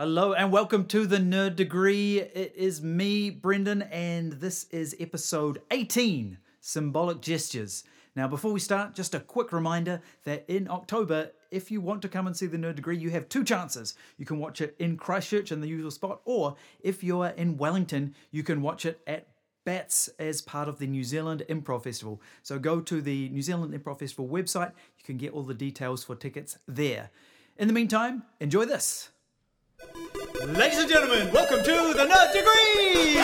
Hello and welcome to the Nerd Degree. It is me, Brendon, and this is episode 18 Symbolic Gestures. Now, before we start, just a quick reminder that in October, if you want to come and see the Nerd Degree, you have two chances. You can watch it in Christchurch in the usual spot, or if you're in Wellington, you can watch it at Bats as part of the New Zealand Improv Festival. So go to the New Zealand Improv Festival website, you can get all the details for tickets there. In the meantime, enjoy this. Ladies and gentlemen, welcome to the Nerd Degree!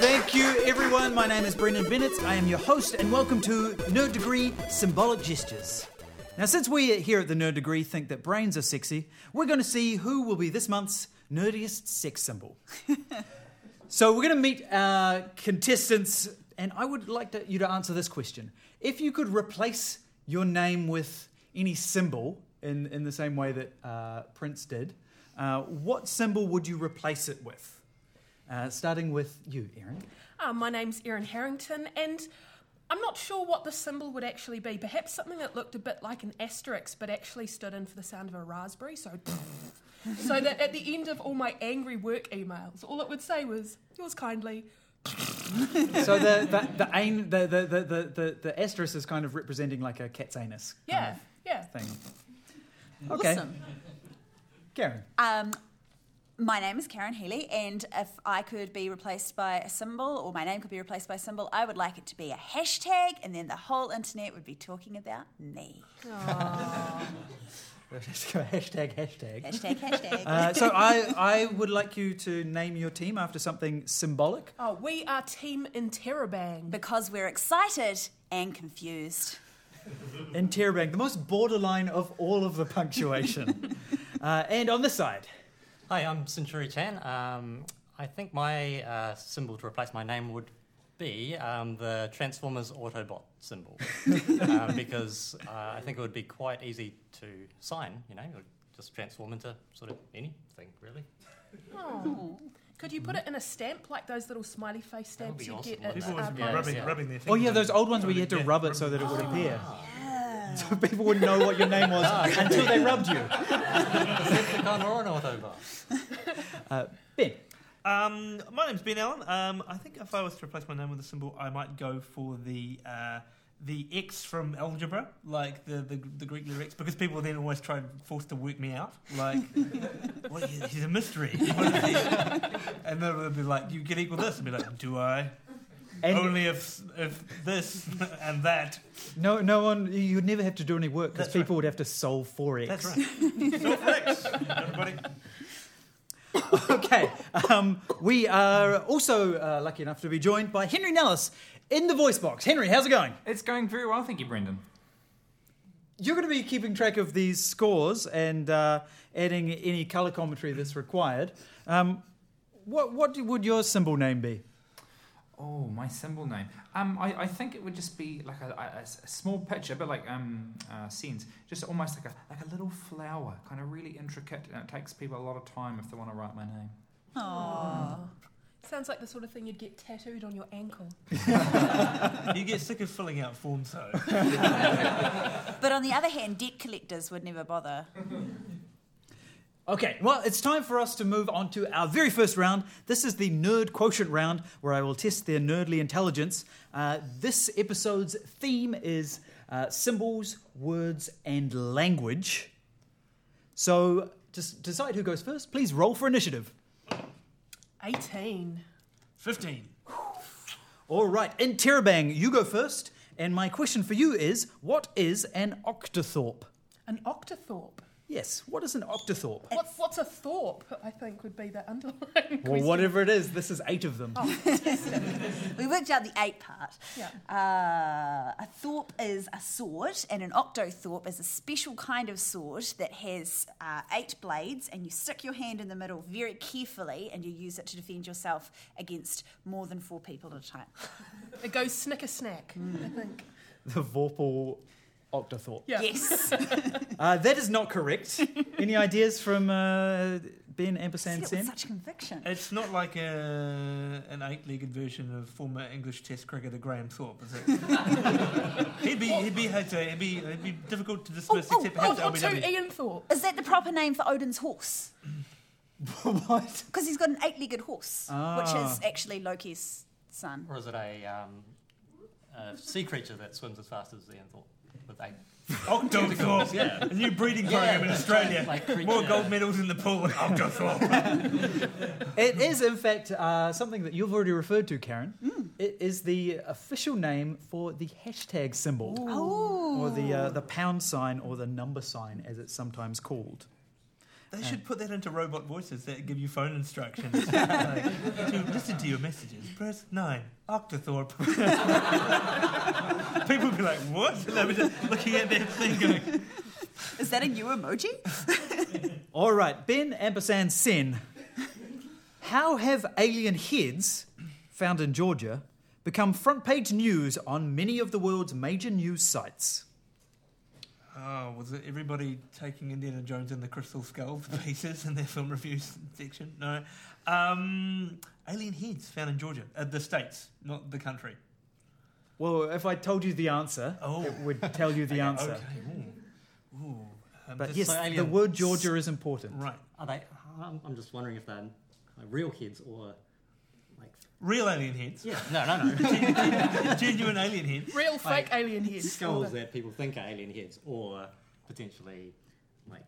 Thank you, everyone. My name is Brendon Bennett. I am your host, and welcome to Nerd Degree Symbolic Gestures. Now, since we here at the Nerd Degree think that brains are sexy, we're going to see who will be this month's nerdiest sex symbol. so, we're going to meet our contestants, and I would like to, you to answer this question. If you could replace your name with any symbol in, in the same way that uh, Prince did, uh, what symbol would you replace it with? Uh, starting with you, Erin. Uh, my name's Erin Harrington, and I'm not sure what the symbol would actually be. Perhaps something that looked a bit like an asterisk, but actually stood in for the sound of a raspberry. So, so that at the end of all my angry work emails, all it would say was "Yours kindly." So the the the, aim, the, the, the, the, the, asterisk is kind of representing like a cat's anus kind Yeah, yeah. of thing. Okay, Awesome. Karen. Um, my name is Karen Healey, and if I could be replaced by a symbol, or my name could be replaced by a symbol, I would like it to be a hashtag, and then the whole internet would be talking about me. Let's go hashtag hashtag. Hashtag, hashtag. Uh, so I I would like you to name your team after something symbolic. Oh, we are Team Interrobang. because we're excited and confused. Interrobang, the most borderline of all of the punctuation. uh, and on this side, Hi, I'm Centuri Chan. Um, I think my uh, symbol to replace my name would be um, the Transformers Autobot symbol, um, because uh, I think it would be quite easy to sign. You know, it would just transform into sort of anything really. Oh. Could you put it in a stamp like those little smiley face stamps be you awesome, get at it? People always uh, Yeah, rubbing, yeah. rubbing their oh yeah, those old ones where you had to rub it so that it would their- appear. Yeah. So people wouldn't know what your name was until they rubbed you. Decepticon or an Autobot? Uh, ben. Um, my name's Ben Allan. Um, I think if I was to replace my name with a symbol, I might go for the uh, the X from algebra, like the, the the Greek letter X, because people then always try forced to work me out. Like, well, he- he's a mystery. What is he? and then they'll be like, "You can equal this," and be like, "Do I?" And Only if if this and that. no, no one. You'd never have to do any work because That's right. people would have to solve for x. That's right. Self X, everybody. okay. Um, we are also uh, lucky enough to be joined by Henri Nelis in the voice box. Henri, how's it going? It's going very well, thank you, Brendon. You're going to be keeping track of these scores and uh, adding any colour commentary that's required. Um, what what would your symbol name be? Oh, my symbol name. Um, I, I think it would just be like a small picture, but like um, uh, scenes, just almost like a like a little flower, kind of really intricate, and it takes people a lot of time if they want to write my name. Aww. Sounds like the sort of thing you'd get tattooed on your ankle. You get sick of filling out forms though. But on the other hand, debt collectors would never bother. Okay, well, it's time for us to move on to our very first round. This is the Nerd Quotient round, where I will test their nerdly intelligence. Uh, this episode's theme is uh, symbols, words, and language. So, to s- decide who goes first, please roll for initiative. 18. Fifteen. All right, Interrobang, you go first. And my question for you is what is an octothorpe? An octothorpe. Yes, what is an octothorpe? What, what's a thorpe? I think would be the underlying Well, question. whatever it is, this is eight of them. We worked out the eight part. Yeah. Uh, a thorpe is a sword, and an octothorpe is a special kind of sword that has uh, eight blades, and you stick your hand in the middle very carefully, and you use it to defend yourself against more than four people at a time. It goes snicker snack, I think. The Vorpal octothorpe. Yeah. Yes. Uh, that is not correct. Any ideas from uh, Ben Ben Said ampersand it Sen? such conviction. It's not like a, an eight-legged version of former English Test cricketer Graham Thorpe, is it? he'd be he'd be he'd, he'd be he'd be difficult to dismiss, Oh, oh, except Oh, perhaps or to Ian Thorpe. Is that the proper name for Odin's horse? what? Because he's got an eight-legged horse, which Ah. is actually Loki's son. Or is it a, um, a sea creature that swims as fast as the Thorpe with eight? Octothorpe, yeah, a new breeding program in Australia. Like. More gold medals in the pool with Octothorpe. It is, in fact, uh, something that you've already referred to, Karen. It is the official name for the hashtag symbol, Oh. or the uh, the pound sign, or the number sign, as it's sometimes called. They uh. should put that into robot voices that give you phone instructions. like, to listen to your messages, press 9, Octothorpe. People would be like, what? And they were just looking at that thing going, Is that a new emoji? All right, Ben ampersand Sen. How have alien heads found in Georgia become front page news on many of the world's major news sites? Oh, was it everybody taking Indiana Jones and the Crystal Skull to pieces in their film reviews section? No. Um, alien heads found in Georgia, uh, the States, not the country. Well, if I told you the answer, Oh. it would tell you the answer. Okay. Ooh. Ooh. Um, But yes, so the word Georgia is important. Right. Are they? I'm, I'm just wondering if they're real heads or like. Real alien heads. Yeah. No, no, no. Genuine alien heads. Real fake alien heads. Skulls that people think are alien heads, or potentially like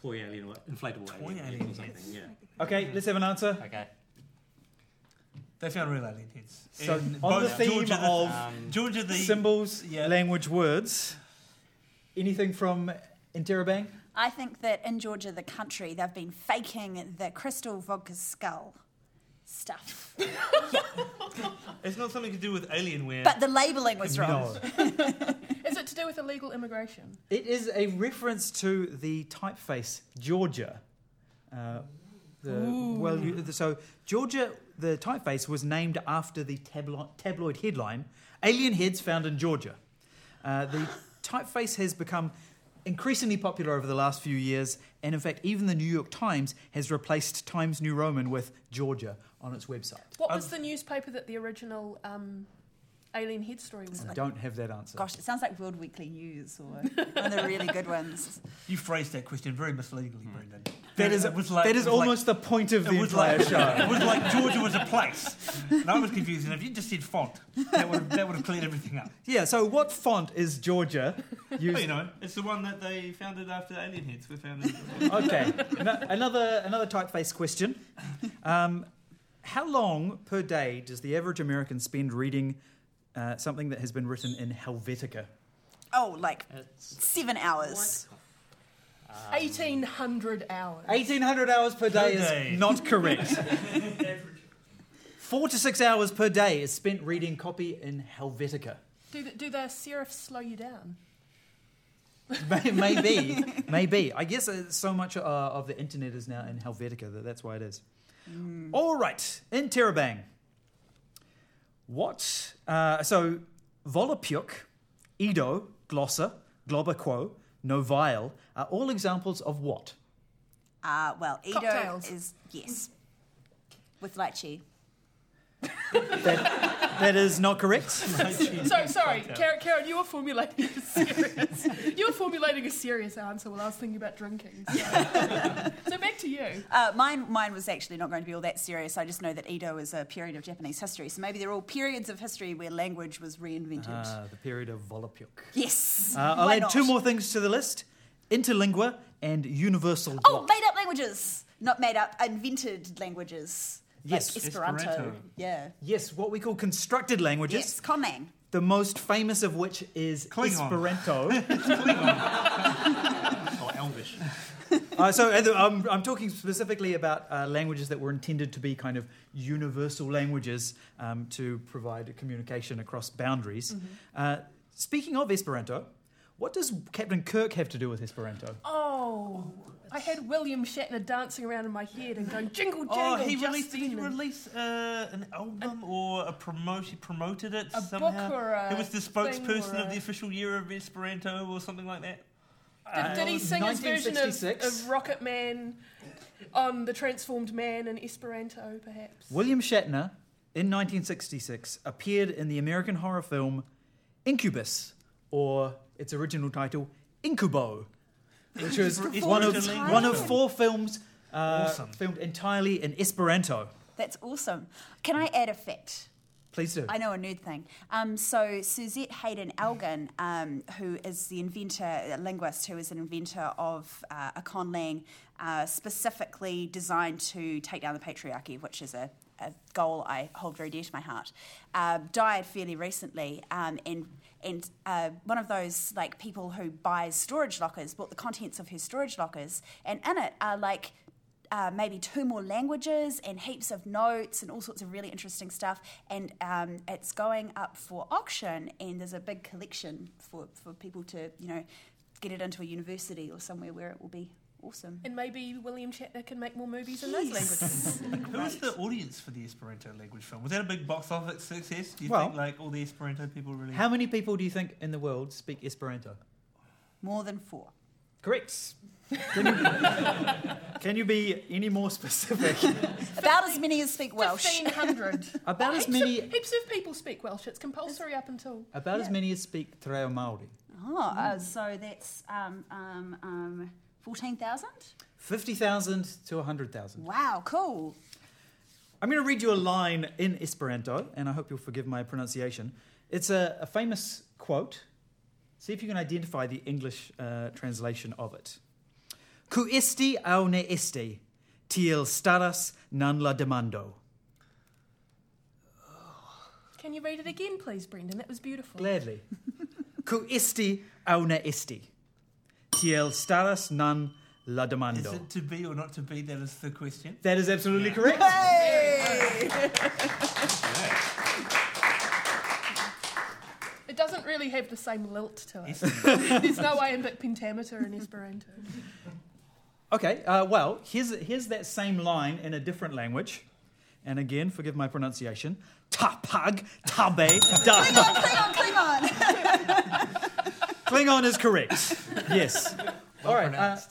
toy alien or inflatable Toy alien, heads alien or something. heads. Yeah. Okay, let's have an answer. Okay. They found real alien heads. So, In on the theme Georgia the, of Um, Georgia the symbols, yeah. language, words, anything from Interrobang? I think that in Georgia, the country, they've been faking the crystal vodka skull stuff. It's not something to do with Alienware. But the labelling was wrong. No. Is it to do with illegal immigration? It is a reference to the typeface Georgia. Uh, the, well, you- so Georgia, the typeface was named after the tablo- tabloid headline "Alien Heads Found in Georgia." Uh, the typeface has become increasingly popular over the last few years, and in fact, even the New York Times has replaced Times New Roman with Georgia on its website. What was the newspaper that the original um, alien head story was I don't have that answer. Gosh, it sounds like World Weekly News or one of the really good ones. you phrased that question very misleadingly, Brendon. That is, It was like- that it is was like- almost the point of the was entire like, show. It was like Georgia was a place. And I was confused. And if you just said font, that would have, that would have cleared everything up. Yeah, so what font is Georgia used? Well, you know, it's the one that they founded after alien heads were founded. okay, no- another another typeface question. Um, how long per day does the average American spend reading uh, something that has been written in Helvetica? Oh, like It's seven hours. 1800 hours. 1800 hours per day Per is day. not correct. Four to six hours per day is spent reading copy in Helvetica. Do the, do the serifs slow you down? May- maybe, maybe. I guess uh, so much uh, of the internet is now in Helvetica that that's why it is. All right, Interrobang. What? Uh, so, Volapuk, Edo, Glosa, Globaquo, Novial are all examples of what? Uh, well, Edo Cocktails. is, yes, with lychee. That, that is not correct. So sorry, Karen, Karen, you were formulating a serious. you were formulating a serious answer while I was thinking about drinking. So, so back to you. Uh, mine, mine was actually not going to be all that serious. I just know that Edo is a period of Japanese history. So maybe they're all periods of history where language was reinvented. Ah, the period of Volapuk. yes. Uh, I'll Why add not? two more things to the list interlingua and universal Oh, block. made up languages. Not made up, invented languages. Yes. Like Esperanto. Esperanto. Yeah. Yes, what we call constructed languages. Yes, conlang. The most famous of which is Klingon. Esperanto. or Elvish. uh, so uh, I'm, I'm talking specifically about uh, languages that were intended to be kind of universal languages um, to provide communication across boundaries. Uh, speaking of Esperanto, what does Captain Kirk have to do with Esperanto? Oh, I had William Shatner dancing around in my head and going jingle jangle. Oh, he just released, did he release uh, an album or a promote? He promoted it A somehow. book or a he was the spokesperson or of the official year of Esperanto or something like that. Did, did he sing his version of, of Rocket Man on the Transformed Man in Esperanto, perhaps? William Shatner, in 1966, appeared in the American horror film Incubus, or its original title, Incubo, which was one of, originally- one of four films uh, Awesome. filmed entirely in Esperanto. That's awesome. Can I add a fact? Please do. I know a nerd thing. Um, so Suzette Haden Elgin, um, who is the inventor, a linguist who is an inventor of uh, a conlang uh, specifically designed to take down the patriarchy, which is a, a goal I hold very dear to my heart, uh, died fairly recently, um, and and uh, one of those like people who buys storage lockers bought the contents of her storage lockers, and in it are like uh, maybe two more languages and heaps of notes and all sorts of really interesting stuff. And um, it's going up for auction, and there's a big collection for, for people to, you know, get it into a university or somewhere where it will be awesome. And maybe William Shatner can make more movies in those languages. Who was the audience for the Esperanto language film? Was that a big box office success? Do you Well- think like all the Esperanto people really? How many people do you think in the world speak Esperanto? More than four. Correct. Can you, can you be any more specific? About as many as speak Welsh. 1500. About as heaps many- Of, heaps of people speak Welsh. It's compulsory up until. About as many as speak Te Reo Māori. Oh, uh, so that's um, um, um, 14,000? 50,000 to 100,000. Wow, cool. I'm going to read you a line in Esperanto, and I hope you'll forgive my pronunciation. It's a, a famous quote. See if you can identify the English uh, translation of it. Ku esti au ne esti, tiel staras nan la demando. Can you read it again, please, Brendon? That was beautiful. Gladly. Ku esti au ne esti, tiel staras nan la Is it to be or not to be? That is the question. That is absolutely correct. It doesn't really have the same lilt to it. There's no iambic pentameter in Esperanto. Okay, uh, well, here's, here's that same line in a different language. And again, forgive my pronunciation. Tapag, tabe, da. Cling on, cling on. Klingon is correct. Yes. All right. Uh,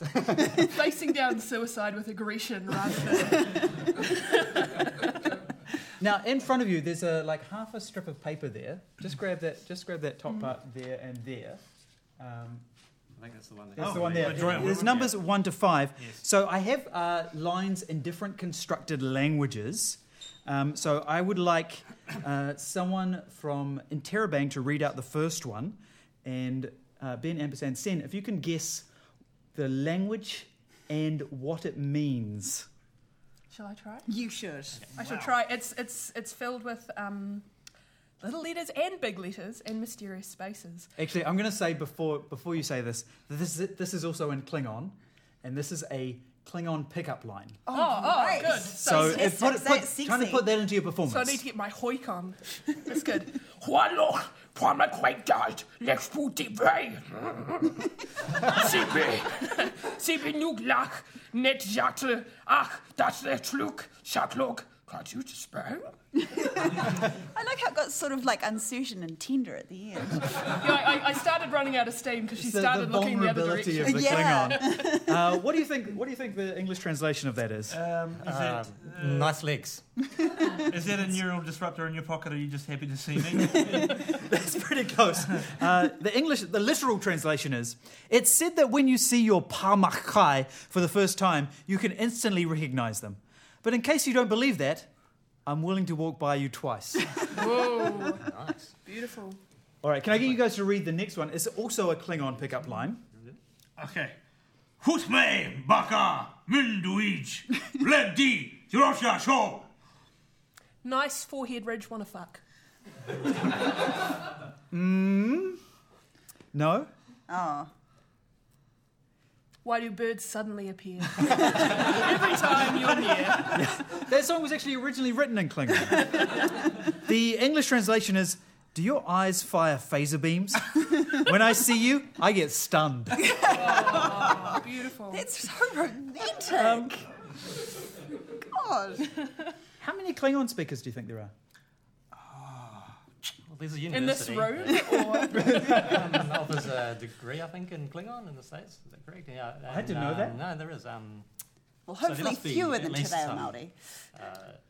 Facing down suicide with aggression rather than. now, in front of you, there's a like half a strip of paper there. Just grab that. Just grab that top part there and there. Um, I think that's the one there. That's Oh, the one there. Drawing There's one. numbers one to five. Yes. So I have uh, lines in different constructed languages. Um, so I would like uh, someone from Interrobang to read out the first one, and uh, Ben ampersand sin, if you can guess the language and what it means. Shall I try? You should. I should Wow. try. It's it's it's filled with um, little letters and big letters and mysterious spaces. Actually, I'm going to say before before you say this, that this is, this is also in Klingon, and this is a Klingon pickup line. Oh, oh, great. good. So, Fantastic. if put, So put, it's trying to put that into your performance. So I need to get my hoik on. That's good. Hallo, mijn kwijttijd. Leg spoed die bij. Sibi, Sibi nu lach, net jatle. Ach, dat is het vloek. Shaklok, gaat u te spelen? I like how it got sort of like uncertain and tender at the end. Yeah, I, I started running out of steam because she It's the, started the looking the other direction. of the Yeah. Klingon. Uh, what do you think? What do you think the English translation of that is? Um, is, Uh, it, uh, nice legs. is that a neural disruptor in your pocket, or are you just happy to see me? That's pretty close. Uh, the English, the literal translation is: It's said that when you see your Pamakai for the first time, you can instantly recognize them. But in case you don't believe that, I'm willing to walk by you twice. Whoa, Nice. beautiful. All right, can I get you guys to read the next one? It's also a Klingon pickup line. okay. Goed mee, baka, munduij, leddi, Russia show. Nice forehead ridge, wanna fuck. Hmm? No? Oh. Why do birds suddenly appear? Every time you're near. That song was actually originally written in Klingon. the English translation is Do your eyes fire phaser beams? when I see you, I get stunned. Oh, beautiful. That's so romantic. Um, God. How many Klingon speakers do you think there are? There's a university. In this room? Or um, offers a degree, I think, in Klingon in the States. Is that correct? Yeah. I didn't and, know that. um, No, there is. Um, Well, hopefully must be fewer than least Te Reo some. Māori. uh,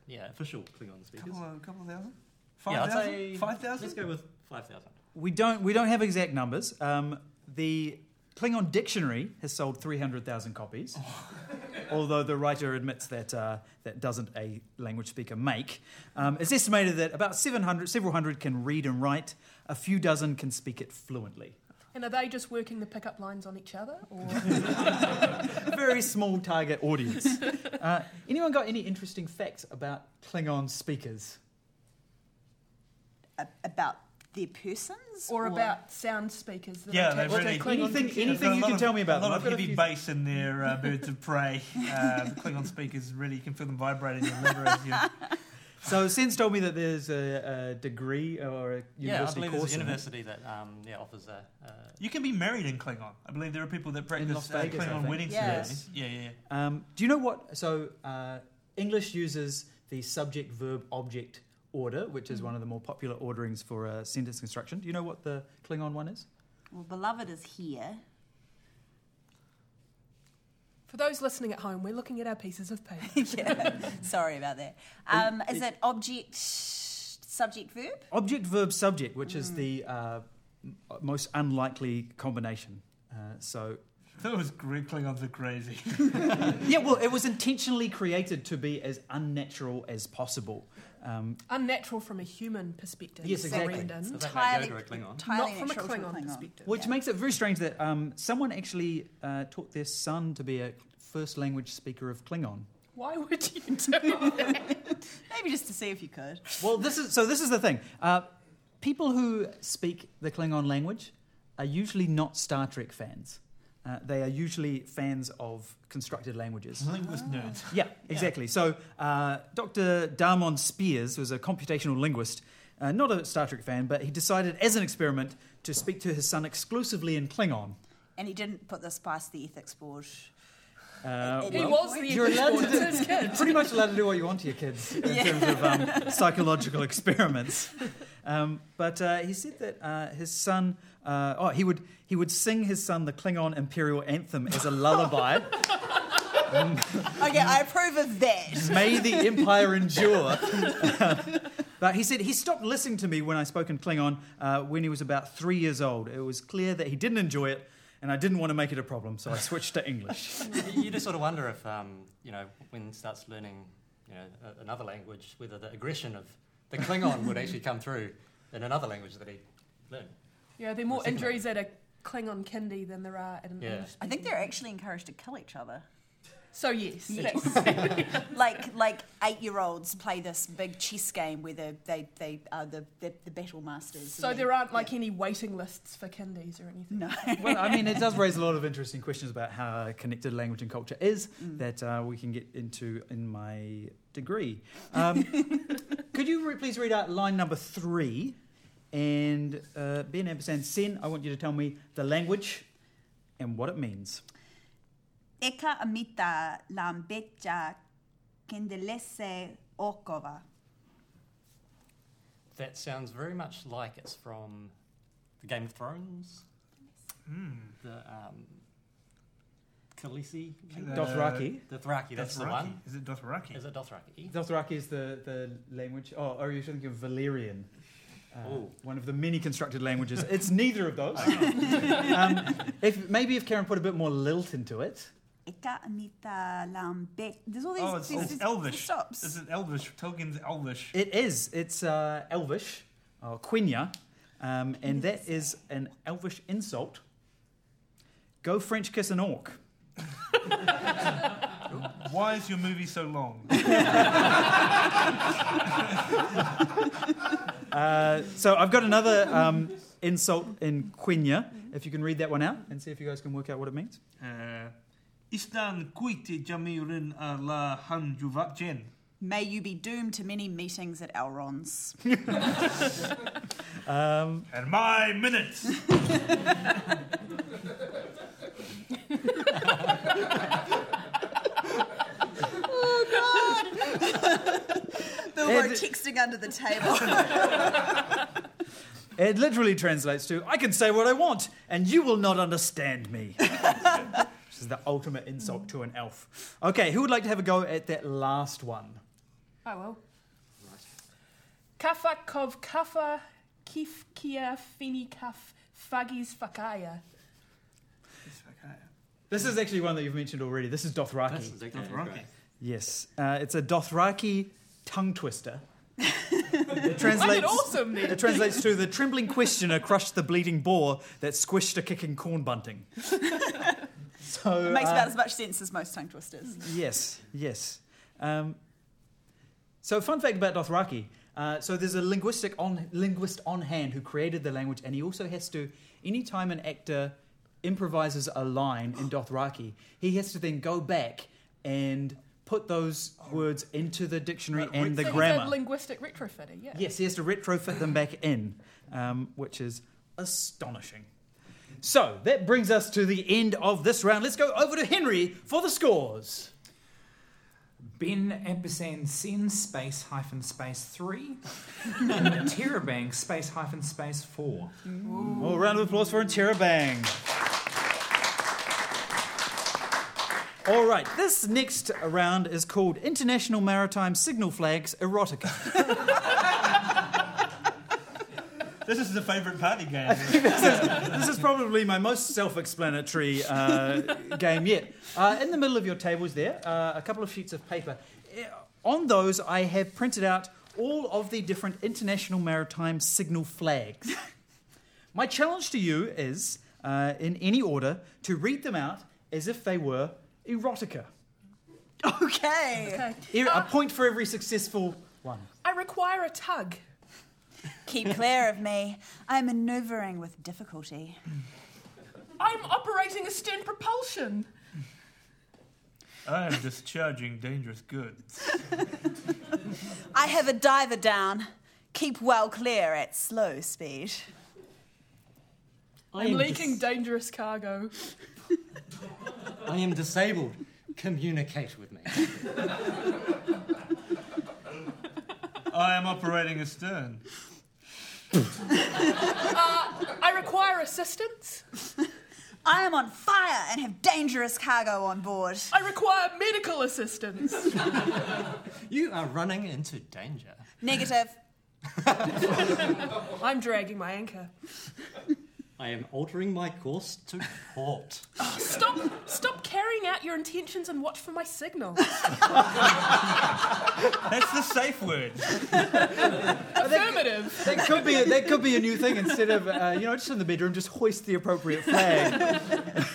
yeah, official Klingon speakers. couple of, couple of thousand? yeah, I'd 5,000? say 5,000? Let's go with 5,000. We don't we don't have exact numbers. Um, the Klingon dictionary has sold 300,000 copies, although the writer admits that uh, that doesn't a language speaker make. Um, it's estimated that about 700, several hundred can read and write. A few dozen can speak it fluently. and are they just working the pickup lines on each other? Or A very small target audience. Uh, anyone got any interesting facts about Klingon speakers? A- about their persons? or about sound speakers? That Yeah, are they attached really- Klingon Anything- anything They've got a you can of- tell me about A lot I've of heavy bass in their uh, birds of prey. Uh, the Klingon speakers really you can feel them vibrating in your liver as you. So, Sense told me that there's a, a degree or a university Yeah, I believe course. there's a in it. university that um, yeah, offers a. Uh, You can be married in Klingon. I believe there are people that practice Las uh, Vegas, I Klingon think. wedding Yeah. Yeah, yeah, yeah. Um, do you know what? So, uh, English uses the subject, verb, object order, which is one of the more popular orderings for uh, sentence construction. Do you know what the Klingon one is? Well, beloved is here. For those listening at home, we're looking at our pieces of paper. yeah. Sorry about that. Um, is it object, subject, verb? Object, verb, subject, which is the uh, most unlikely combination. Uh, so, Those Greek Klingons are crazy. yeah, well, it was intentionally created to be as unnatural as possible. Um, Unnatural from a human perspective. Yes, exactly. Brendon. Does Entirely, Yoda a Klingon? entirely Not from a natural to Klingon perspective. which Yeah. makes it very strange that um, someone actually uh, taught their son to be a first language speaker of Klingon. Why would you do that? Maybe just to see if you could. Well, this is so. This is the thing. Uh, people who speak the Klingon language are usually not Star Trek fans. Uh, they are usually fans of constructed languages. Linguist nerds. Yeah, exactly. So, uh, Dr. d'Armond Speers was a computational linguist, uh, not a Star Trek fan, but he decided as an experiment to speak to his son exclusively in Klingon. And he didn't put this past the ethics board. Uh, It- he Well, was the you're English allowed to do- You're pretty much allowed to do what you want to your kids in terms of um, psychological experiments. Um, but uh, he said that uh, his son, uh, oh, he would he would sing his son the Klingon imperial anthem as a lullaby. Okay, I approve of that. May the empire endure. but he said he stopped listening to me when I spoke in Klingon uh, when he was about three years old. It was clear that he didn't enjoy it, and I didn't want to make it a problem, so I switched to English. you you just sort of wonder if, um, you know, when he starts learning, you know, another language, whether the aggression of the Klingon would actually come through in another language that he learned. Yeah, there are more Second injuries at a Klingon kindy than there are at an Yeah. English. I think they're actually encouraged to kill each other. So yes, Yes. like like eight year olds play this big chess game where they they, they are the, the the battle masters. so there they- aren't like yeah. any waiting lists for kindies or anything. no. well, I mean, it does raise a lot of interesting questions about how connected language and culture is Mm. that uh, we can get into in my degree. Um, could you re- please read out line number three? And uh, Ben ampersand Sen, I want you to tell me the language and what it means. Eka amita lambecha kendelese okova. That sounds very much like it's from the Game of Thrones, Hmm. the um, Khaleesi, Uh, Dothraki. Dothraki. That's the one. Is it Dothraki? Is it Dothraki? Dothraki is the, the language. Oh, or you're thinking of Valyrian. Uh, Oh. one of the many constructed languages. It's neither of those. um, if maybe if Karen put a bit more lilt into it. Eka amita lambe. There's all these. Oh, it's, there's, it's there's Elvish. Stops. Is it Elvish? Tolkien's Elvish. It is. It's uh, Elvish, or Quenya, um, and that is an Elvish insult. Go French kiss an orc. Why is your movie so long? Uh, so I've got another um, insult in Quenya. If you can read that one out and see if you guys can work out what it means. Uh, Istan kuiti jamirin a la han juvat. May you be doomed to many meetings at Elrond's. Um, And my minutes. Bilbo And- texting under the table. It literally translates to I can say what I want and you will not understand me. Which is the ultimate insult to an elf. Okay, who would like to have a go at that last one? I will. Kafa kov kafa kif kia fini kaf fagis fakaya. This is actually one that you've mentioned already. This is Dothraki. That's exactly Dothraki. Yes, uh, it's a Dothraki tongue twister. it translates. awesome. It translates to the trembling questioner crushed the bleeding boar that squished a kicking corn bunting. so It makes uh, about as much sense as most tongue twisters. Yes, yes. Um, so, fun fact about Dothraki. Uh, so, there's a linguistic on, linguist on hand who created the language, and he also has to, anytime an actor improvises a line in Dothraki, he has to then go back and put those words into the dictionary Right, and the so grammar. he's a linguistic retrofitting, yeah. Yes, he has to retrofit them back in, um, which is astonishing. So that brings us to the end of this round. Let's go over to Henri for the scores. Ben ampersand sen space hyphen space three, and Interrobang space hyphen space four. Oh, round of applause for Interrobang. All right, this next round is called International Maritime Signal Flags Erotica. This is the favourite party game. this is probably my most self-explanatory uh, game yet. Uh, in the middle of your tables there, uh, a couple of sheets of paper. Eh, On those, I have printed out all of the different international maritime signal flags. My challenge to you is, uh, in any order, to read them out as if they were erotica. Okay. Okay. A ah. point for every successful one. I require a tug. Keep clear of me. I'm maneuvering with difficulty. I'm operating a stern propulsion. I am discharging dangerous goods. I have a diver down. Keep well clear at slow speed. I I'm am leaking dis- dangerous cargo. I am disabled. Communicate with me. I am operating astern. Uh, I require assistance. I am on fire and have dangerous cargo on board. I require medical assistance. You are running into danger. Negative. I'm dragging my anchor. I am altering my course to port. Stop stop carrying out your intentions and watch for my signal. That's the safe word. Affirmative. That could be that could be a new thing. Instead of uh, you know just in the bedroom, just hoist the appropriate flag.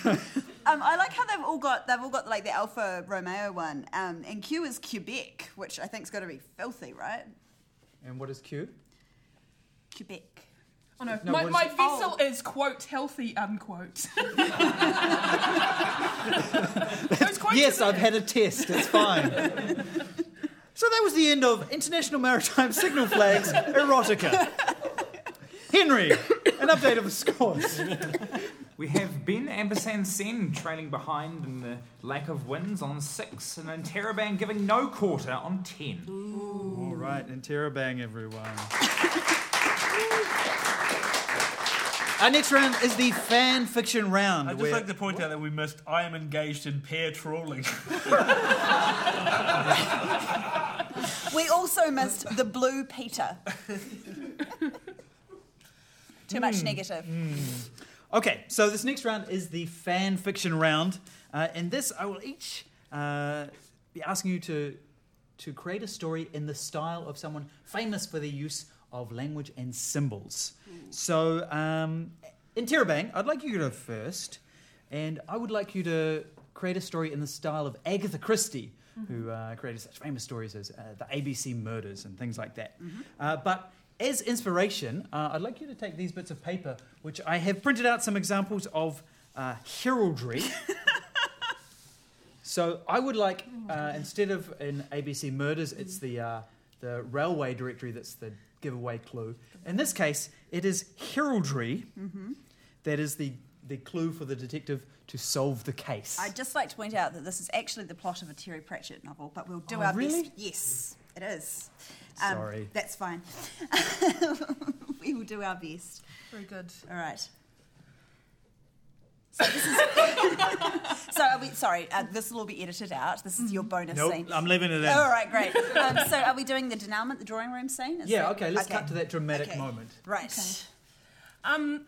Um, I like how they've all got they've all got like the Alfa Romeo one, um, and Q is Quebec, which I think's got to be filthy, right? and what is Q? Quebec. Oh no, No, my, my vessel oh. is quote healthy unquote. Yes, I've had a test. It's fine. so that was the end of International Maritime Signal Flags Erotica. Henri, an update of the scores. We have Ben ampersand sen trailing behind in the lack of wins on six, and then Interrobang giving no quarter on ten. All right, and Interrobang, everyone. Our next round is the fan fiction round. I'd just where- like to point out that we missed I am engaged in pair trawling. We also missed the blue Peter. Too much negative. Okay, so this next round is the fan fiction round. Uh, in this, I will each uh, be asking you to to create a story in the style of someone famous for the use of language and symbols. So, um, Interrobang, I'd like you to go first, and I would like you to create a story in the style of Agatha Christie, who uh, created such famous stories as uh, the ABC murders and things like that. Uh, but as inspiration, uh, I'd like you to take these bits of paper, which I have printed out some examples of uh, heraldry. so I would like, uh, instead of in ABC Murders, it's the, uh, the railway directory that's the giveaway clue. In this case, it is heraldry that is the, the clue for the detective to solve the case. I'd just like to point out that this is actually the plot of a Terry Pratchett novel, but we'll do Oh, our really? best. Yes, it is. Um, Sorry. That's fine. we will do our best. Very good. All right. So this is. so are we, sorry, uh, this will all be edited out. This is your bonus Nope, scene. I'm leaving it in. All right, great. Um, so are we doing the denouement, the drawing room scene? Is Yeah, that- okay, let's cut to that dramatic Okay. moment. Right. Um,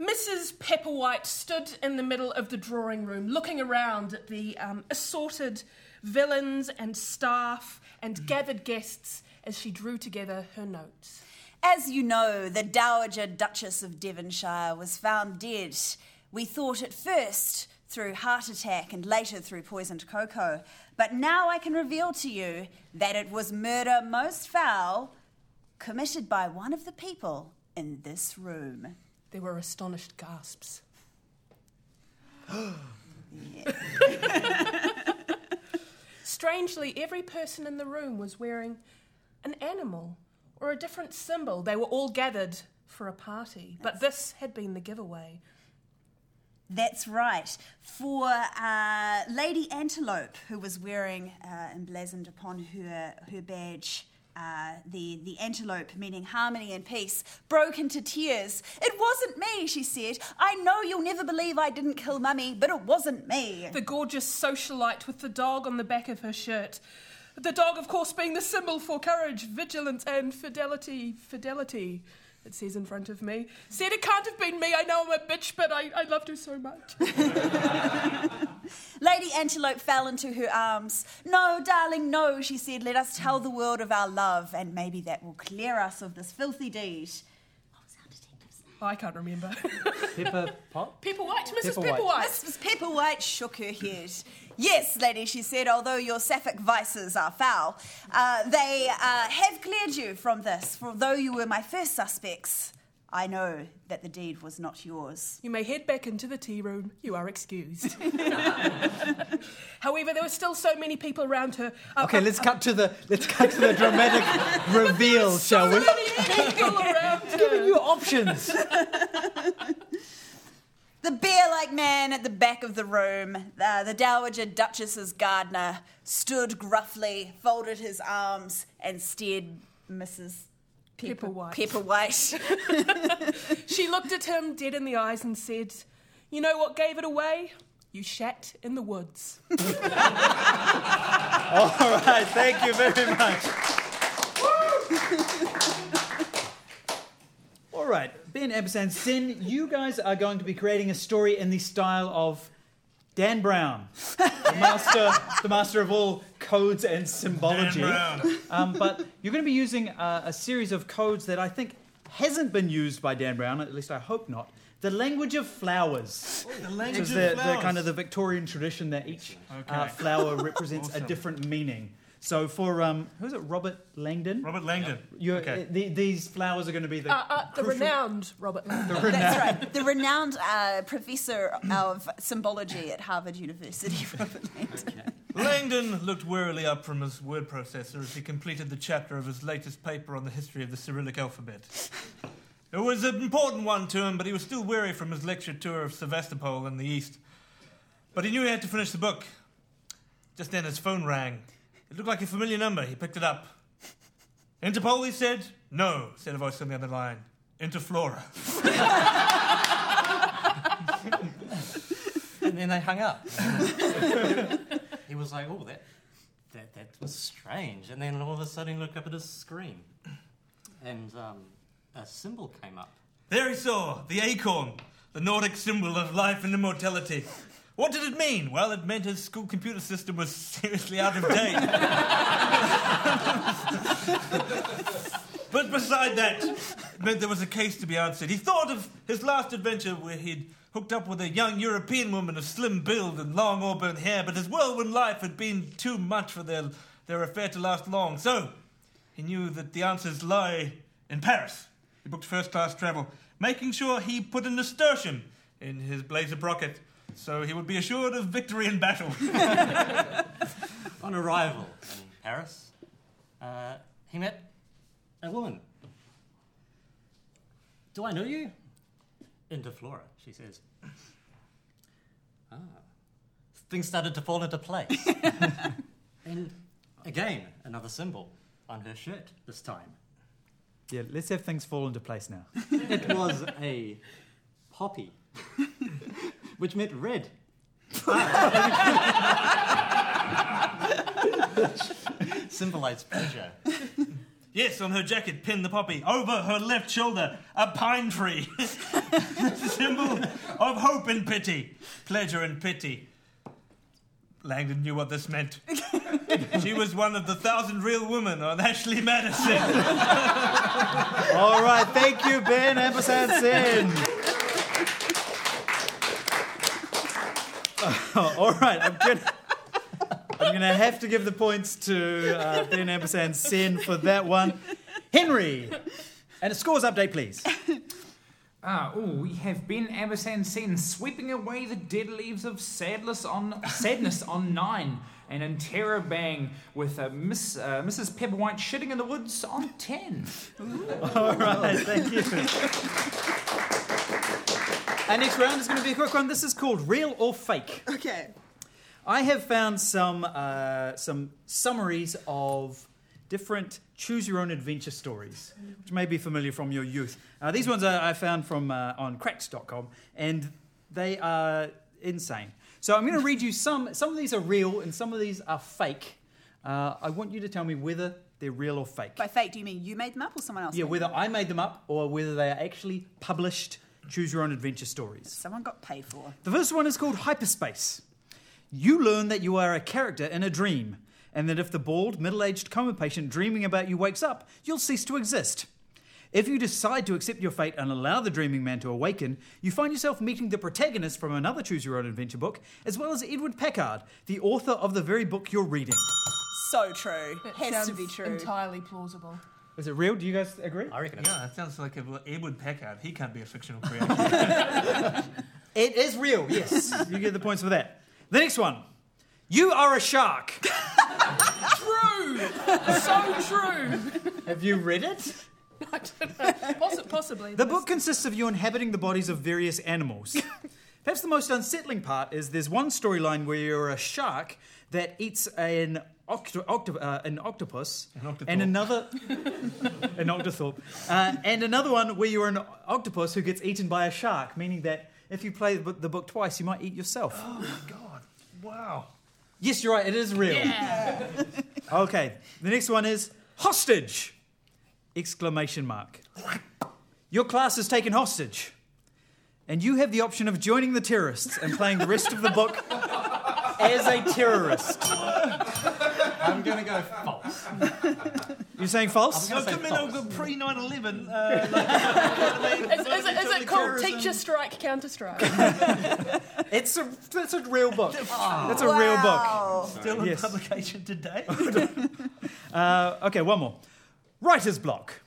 Mrs. Pepperwhite stood in the middle of the drawing room, looking around at the um, assorted villains and staff and gathered guests as she drew together her notes. As you know, the Dowager Duchess of Devonshire was found dead. We thought at first through heart attack and later through poisoned cocoa. But now I can reveal to you that it was murder most foul committed by one of the people in this room. There were astonished gasps. Strangely, every person in the room was wearing an animal or a different symbol. They were all gathered for a party, but this had been the giveaway. That's right. For uh, Lady Antelope, who was wearing uh, emblazoned upon her her badge. Uh, the the antelope, meaning harmony and peace, broke into tears. It wasn't me, she said. I know you'll never believe I didn't kill Mummy, but it wasn't me. The gorgeous socialite with the dog on the back of her shirt. The dog, of course, being the symbol for courage, vigilance, and fidelity. Fidelity, it says in front of me. Said it can't have been me. I know I'm a bitch, but I, I loved her so much. Lady Antelope fell into her arms. No, darling, no, she said. Let us tell the world of our love, and maybe that will clear us of this filthy deed. What was our detective's name? I can't remember. Pepper pot? Pepper White, Mrs. Pepper Pepper White. White. Mrs. Pepperwhite shook her head. Yes, lady, she said, although your sapphic vices are foul, uh, they uh, have cleared you from this. For though you were my first suspects, I know that the deed was not yours. You may head back into the tea room. You are excused. However, there were still so many people around her. Uh, Okay, uh, let's cut to the let's cut to the dramatic reveal, shall we? many people around her. Giving you options. The bear like man at the back of the room, uh, the Dowager Duchess's gardener, stood gruffly, folded his arms, and stared Mrs. Pepper, White. Pepper White. She looked at him dead in the eyes and said, You know what gave it away? You shat in the woods. All right, thank you very much. All right, Ben Absan, Sin, you guys are going to be creating a story in the style of Dan Brown, the master, the master of all codes and symbology. Dan Brown. Um, but you're going to be using uh, a series of codes that I think hasn't been used by Dan Brown, at least I hope not. The language of flowers. The Which language is of the, the flowers. kind of the Victorian tradition that each uh, flower represents a Awesome. different meaning. So for um, who's it? Robert Langdon. Robert Langdon. You're, Okay. uh, the, these flowers are going to be the Uh, uh, the crucial- renowned Robert Langdon. That's right. The renowned uh, professor of symbology at Harvard University, Robert Langdon. Langdon looked wearily up from his word processor as he completed the chapter of his latest paper on the history of the Cyrillic alphabet. It was an important one to him, but he was still weary from his lecture tour of Sevastopol in the east. But he knew he had to finish the book. Just then his phone rang. It looked like a familiar number. He picked it up. Interpol, he said. No, said a voice on the other line. Interflora. and then they hung up. he was like, "Oh, that, that that was strange." And then all of a sudden, he looked up at his screen, and um, a symbol came up. There he saw the acorn, the Nordic symbol of life and immortality. What did it mean? Well, it meant his school computer system was seriously out of date. but beside that, it meant there was a case to be answered. He thought of his last adventure where he'd hooked up with a young European woman of slim build and long auburn hair, but his whirlwind life had been too much for their, their affair to last long. So, he knew that the answers lie in Paris. He booked first class travel, making sure he put a nasturtium in his blazer brocket so he would be assured of victory in battle. On arrival in Paris, uh, he met a woman. Do I know you? Interflora, she says. Ah. Things started to fall into place. and again, another symbol on her shirt this time. Yeah, let's have things fall into place now. It was a poppy, which meant red. Symbolized pleasure. Yes, on her jacket, pin the poppy. Over her left shoulder, a pine tree. Symbol of hope and pity. Pleasure and pity. Langdon knew what this meant. she was one of the thousand real women on Ashley Madison. All right, thank you, Ben Ampersand Sin. all right, I'm gonna, I'm gonna have to give the points to uh, Ben Ampersand Sin for that one. Henri, and a scores update, please. Ah, oh, we have Ben Ampersand Sen sweeping away the dead leaves of sadness on sadness on nine, and Interrobang with uh, Miss uh, Mrs. Pepperwhite shitting in the woods on ten. All right, thank you. Our next round is going to be a quick one. This is called Real or Fake. Okay. I have found some uh, some summaries of different choose your own adventure stories, which may be familiar from your youth. Uh, these ones I, I found from uh, on Cracked.com, and they are insane. So I'm going to read you some. Some of these are real, and some of these are fake. Uh, I want you to tell me whether they're real or fake. By fake, do you mean you made them up or someone else? Yeah, whether? I made them up or whether they are actually published choose your own adventure stories. someone got paid for. The first one is called Hyperspace. You learn that you are a character in a dream, and that if the bald, middle aged coma patient dreaming about you wakes up, you'll cease to exist. If you decide to accept your fate and allow the dreaming man to awaken, you find yourself meeting the protagonist from another Choose Your Own Adventure book, as well as Edward Packard, the author of the very book you're reading. So true. It Has to be true. Entirely plausible. Is it real? Do you guys agree? I reckon it's Yeah, that sounds like a, Edward Packard. He can't be a fictional creator. It is real, yes. you get the points for that. The next one. You are a shark. True! so true! Have you read it? I don't know. Possi- possibly. The book consists of you inhabiting the bodies of various animals. Perhaps the most unsettling part is there's one storyline where you're a shark that eats an, octo- octo- uh, an octopus, An and another an octothorpe, uh, and another one where you're an octopus who gets eaten by a shark, meaning that if you play the book- the book twice, you might eat yourself. oh my god. Wow. Yes, you're right. It is real. Yeah. Okay. The next one is hostage! Exclamation mark. Your class is taken hostage, and you have the option of joining the terrorists and playing the rest of the book as a terrorist. I'm going to go false. You're saying false? I'm No, gonna say come in false. over pre 9 11. Uh, Is, is, it, is it called Teacher Strike, Counter Strike? It's a that's a real book. That's a real book. Still in Yes. publication today. Uh, okay, one more. Writer's block.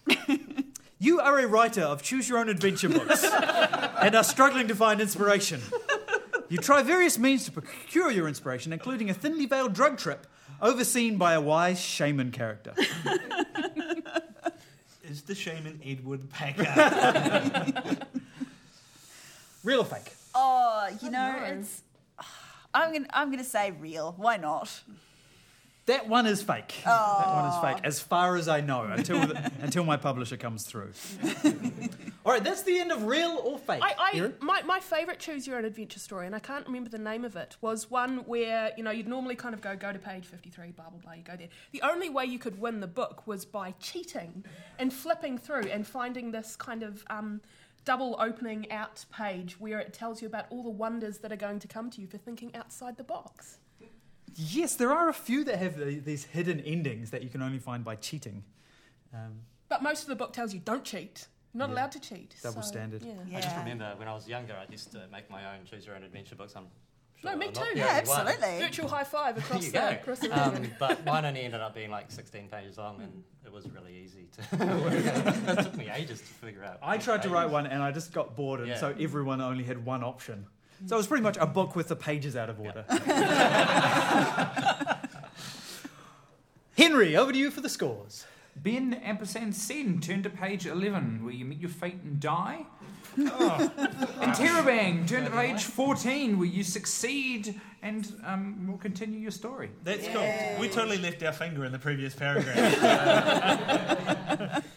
You are a writer of choose your own adventure books and are struggling to find inspiration. You try various means to procure your inspiration, including a thinly veiled drug trip overseen by a wise shaman character. Is the shaman Edward Packard? Real or fake? Oh, you know, know. it's. I'm gonna. I'm gonna say real. Why not? That one is fake. That one is fake, as far as I know, until the, until my publisher comes through. All right, that's the end of real or fake. I, I my, my favourite choose your own adventure story, and I can't remember the name of it, was one where you know you'd normally kind of go go to page fifty three, blah blah blah. You go there. The only way you could win the book was by cheating and flipping through and finding this kind of um, double opening out page where it tells you about all the wonders that are going to come to you for thinking outside the box. Yes, there are a few that have the, these hidden endings that you can only find by cheating. Um, But most of the book tells you don't cheat. You're not Yeah. allowed to cheat. Double so, standard. Yeah. Yeah. I just remember when I was younger, I used to make my own choose your own adventure books. I'm sure No, me I'm too. Yeah, only one. absolutely. Virtual high five across you the, go. across the Um, room. but mine only ended up being like 16 pages long, and it was really easy to. it took me ages to figure out. I which tried to write one and I just got bored, and Yeah. so everyone only had one option. So it was pretty much a book with the pages out of order. Henri, over to you for the scores. Ben ampersand Sen, turn to page 11, where you meet your fate and die. and Terabang, turn to page 14, where you succeed and um, will continue your story. That's cool. We totally left our finger in the previous paragraph.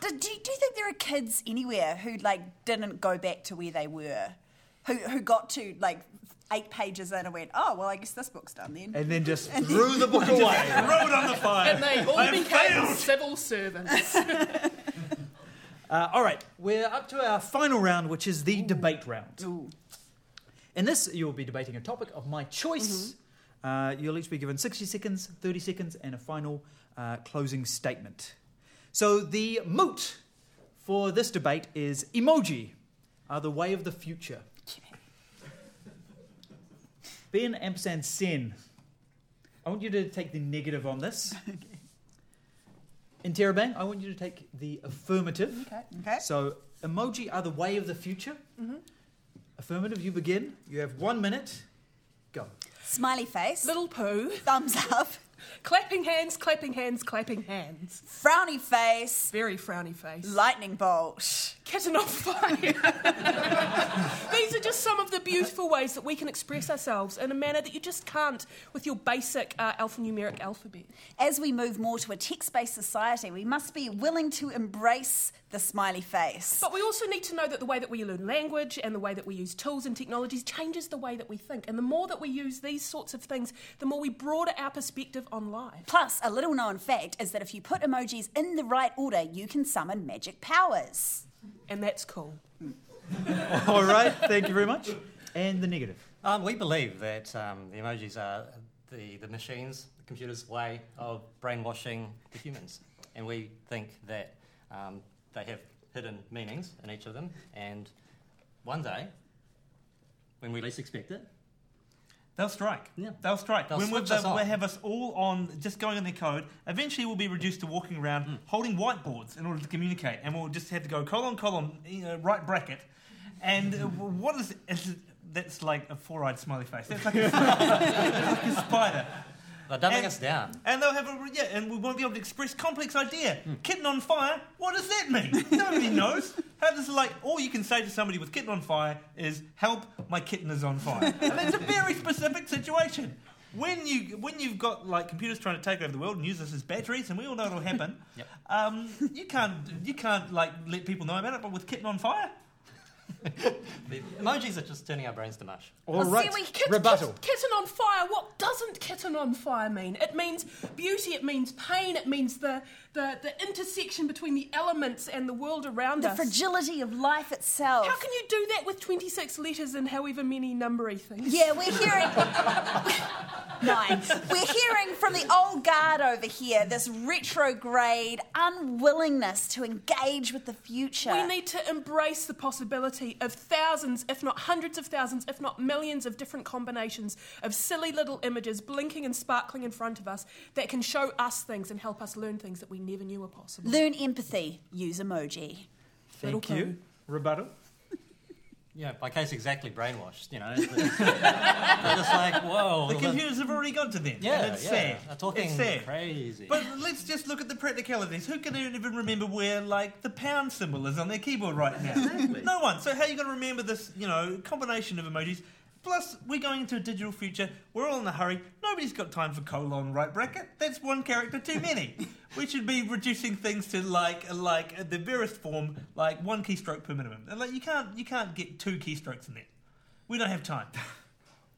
Do, do, do you think there are kids anywhere who like didn't go back to where they were, who who got to like eight pages in and went, oh well, I guess this book's done then. And then just threw the book away. threw it on the fire. And they all I became failed. civil servants. Uh, all right, we're up to our final round, which is the debate round. Ooh. In this, you will be debating a topic of my choice. Uh, you'll each be given 60 seconds, 30 seconds, and a final uh, closing statement. So, the moot for this debate is emoji are the way of the future. Ben ampersand sen. I want you to take the negative on this. Interrobang, I want you to take the affirmative. Okay. Okay. So, emoji are the way of the future. Mm-hmm. Affirmative, you begin. You have one minute. Go. Smiley face. Little poo. thumbs up. Clapping hands, clapping hands, clapping hands. Frowny face. Very frowny face. Lightning bolt. Kitten on fire. These are just some of the beautiful ways that we can express ourselves in a manner that you just can't with your basic uh, alphanumeric alphabet. As we move more to a text based society, we must be willing to embrace the smiley face. But we also need to know that the way that we learn language and the way that we use tools and technologies changes the way that we think. And the more that we use these sorts of things, the more we broaden our perspective on life. Plus, a little known fact is that if you put emojis in the right order, you can summon magic powers. And that's cool. All right, thank you very much. And the negative. Um, we believe that um, the emojis are the, the machines, the computer's way of brainwashing the humans. And we think that um, they have hidden meanings in each of them. And one day, when we least expect it, They'll strike. Yeah. They'll strike. They'll when switch we've, us they'll have us all on just going on their code, eventually we'll be reduced to walking around Hmm. holding whiteboards in order to communicate, and we'll just have to go colon colon, you know, right bracket, and uh, what is, is that's like a four-eyed smiley face. That's like a, that's like a spider. They're dumbing And- us down. And they'll have a yeah, and we won't be able to express complex idea. Hmm. Kitten on fire. What does that mean? Nobody knows. How does like all you can say to somebody with kitten on fire is help my kitten is on fire. and that's a very specific situation. When you when you've got like computers trying to take over the world and use us as batteries, and we all know it'll happen. Yep. Um, you can't you can't like let people know about it. But with kitten on fire, The emojis are just turning our brains to mush. All Well, see, we- Kit- rebuttal. kit- kitten on fire. What doesn't kitten on fire mean? It means beauty. It means pain. It means the the, the intersection between the elements and the world around The us. The fragility of life itself. How can you do that with 26 letters and however many numbery things? Yeah, we're hearing. Nine. We're hearing from the old guard over here this retrograde unwillingness to engage with the future. We need to embrace the possibility of thousands, if not hundreds of thousands, if not millions of different combinations of silly little images blinking and sparkling in front of us that can show us things and help us learn things that we never knew were possible. Learn empathy. Use emoji. Little Thank you. poo. Rebuttal. Yeah, by case exactly brainwashed, you know. They're just, like, whoa. the the- computers have already got to them. yeah, and it's yeah. sad. They're talking It's sad. crazy. But let's just look at the practicalities. Who can even remember where, like, the pound symbol is on their keyboard right now? no one. So how are you going to remember this, you know, combination of emojis? Plus, we're going into a digital future. We're all in a hurry. Nobody's got time for colon right bracket. That's one character too many. we should be reducing things to like, like the barest form, like one keystroke per minimum. And, Like you can't, you can't get two keystrokes in there. We don't have time.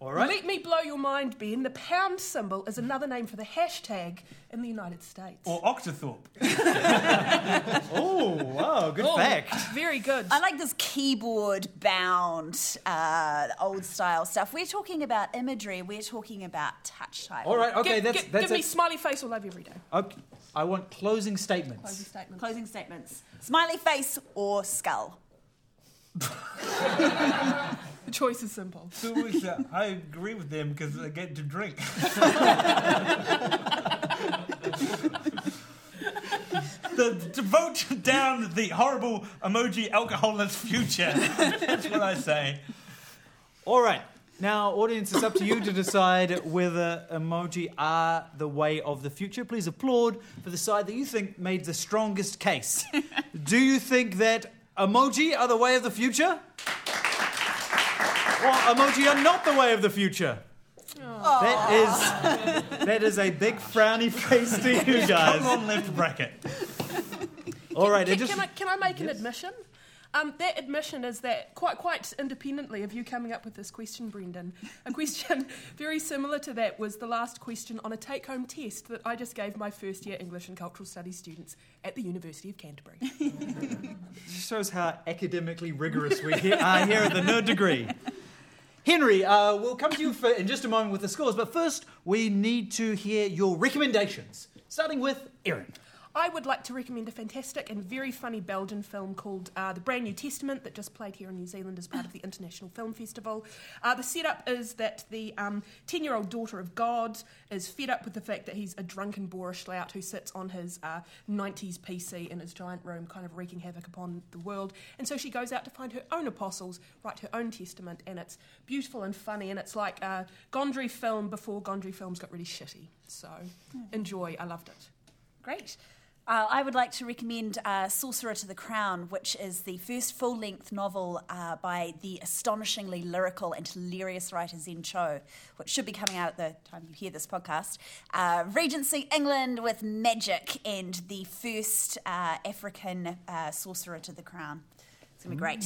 All right. Let me blow your mind, Ben. The pound symbol is another name for the hashtag in the United States. Or Octothorpe. Oh, wow, good Oh, fact. Very good. I like this keyboard bound, uh, old style stuff. We're talking about imagery. We're talking about touch type. All right, okay, Give- that's give, that's give me it. smiley face or love every day. Okay, I want closing statements. Closing statement. Closing statements. Smiley face or skull. The choice is simple. So it's, uh, I agree with them because I get to drink. the, to vote down the horrible emoji alcoholless future. That's what I say. All right. Now, audience, it's up to you to decide whether emoji are the way of the future. Please applaud for the side that you think made the strongest case. Do you think that emoji are the way of the future? Or emoji are not the way of the future? That is that is a big frowny face to you guys. Come on, left bracket. All right, Can, and just- can I, can I make an admission? Um, that admission is that quite quite independently of you coming up with this question, Brendon, a question very similar to that was the last question on a take-home test that I just gave my first year English and Cultural Studies students at the University of Canterbury. Shows how academically rigorous we are here at the Nerd Degree. Henri, uh, we'll come to you for, in just a moment with the scores, but first we need to hear your recommendations, starting with Erin. I would like to recommend a fantastic and very funny Belgian film called uh, The Brand New Testament that just played here in New Zealand as part of the International Film Festival. Uh, the setup is that the 10 year old daughter of God is fed up with the fact that he's a drunken boorish lout who sits on his uh, 90s PC in his giant room, kind of wreaking havoc upon the world. And so she goes out to find her own apostles, write her own testament, and it's beautiful and funny. And it's like a Gondry film before Gondry films got really shitty. So enjoy. I loved it. Great. Uh, I would like to recommend uh, Sorcerer to the Crown, which is the first full length novel uh, by the astonishingly lyrical and hilarious writer Zen Cho, which should be coming out at the time you hear this podcast. Uh, Regency England with magic and the first uh, African uh, Sorcerer to the Crown. It's going to be great.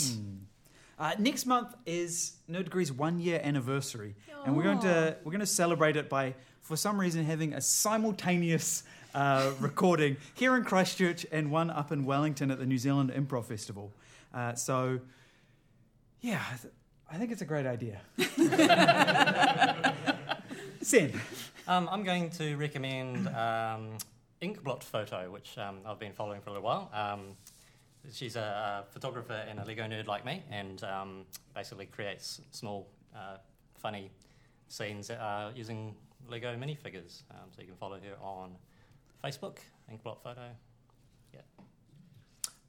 Uh, next month is Nerd Degree's one year anniversary, and we're going to we're going to celebrate it by, for some reason, having a simultaneous uh, recording here in Christchurch and one up in Wellington at the New Zealand Improv Festival. Uh, so, yeah, I, th- I think it's a great idea. Sin. Um, I'm going to recommend um, Inkblot Photo, which um, I've been following for a little while. Um, she's a, a photographer and a Lego nerd like me, and um, basically creates small, uh, funny scenes uh, using Lego minifigures. Um, so you can follow her on Facebook, Inkblot Photo. Yeah.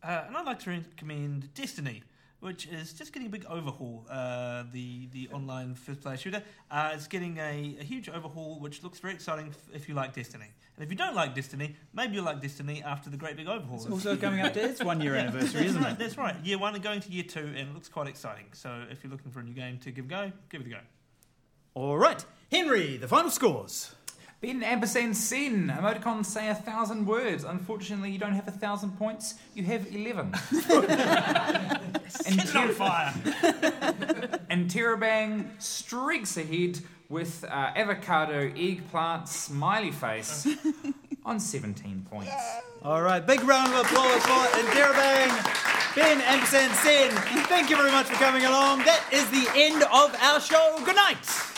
Uh, and I'd like to recommend Destiny, which is just getting a big overhaul. Uh, the the online first player shooter uh, is getting a, a huge overhaul, which looks very exciting if you like Destiny. And if you don't like Destiny, maybe you'll like Destiny after the great big overhaul. It's also coming up to its one year anniversary, isn't Right, it? That's right. Year one and going to year two, and it looks quite exciting. So if you're looking for a new game to give a go, give it a go. All right, Henri, the final scores. Ben ampersand sin. Emoticons say a thousand words. Unfortunately, you don't have a thousand points. You have eleven. and, It's on fire. and Terabang streaks ahead with uh, avocado, eggplant, smiley face on 17 points. All right, big round of applause for Interrobang, Ben Ampersand Sen. Thank you very much for coming along. That is the end of our show. Good night.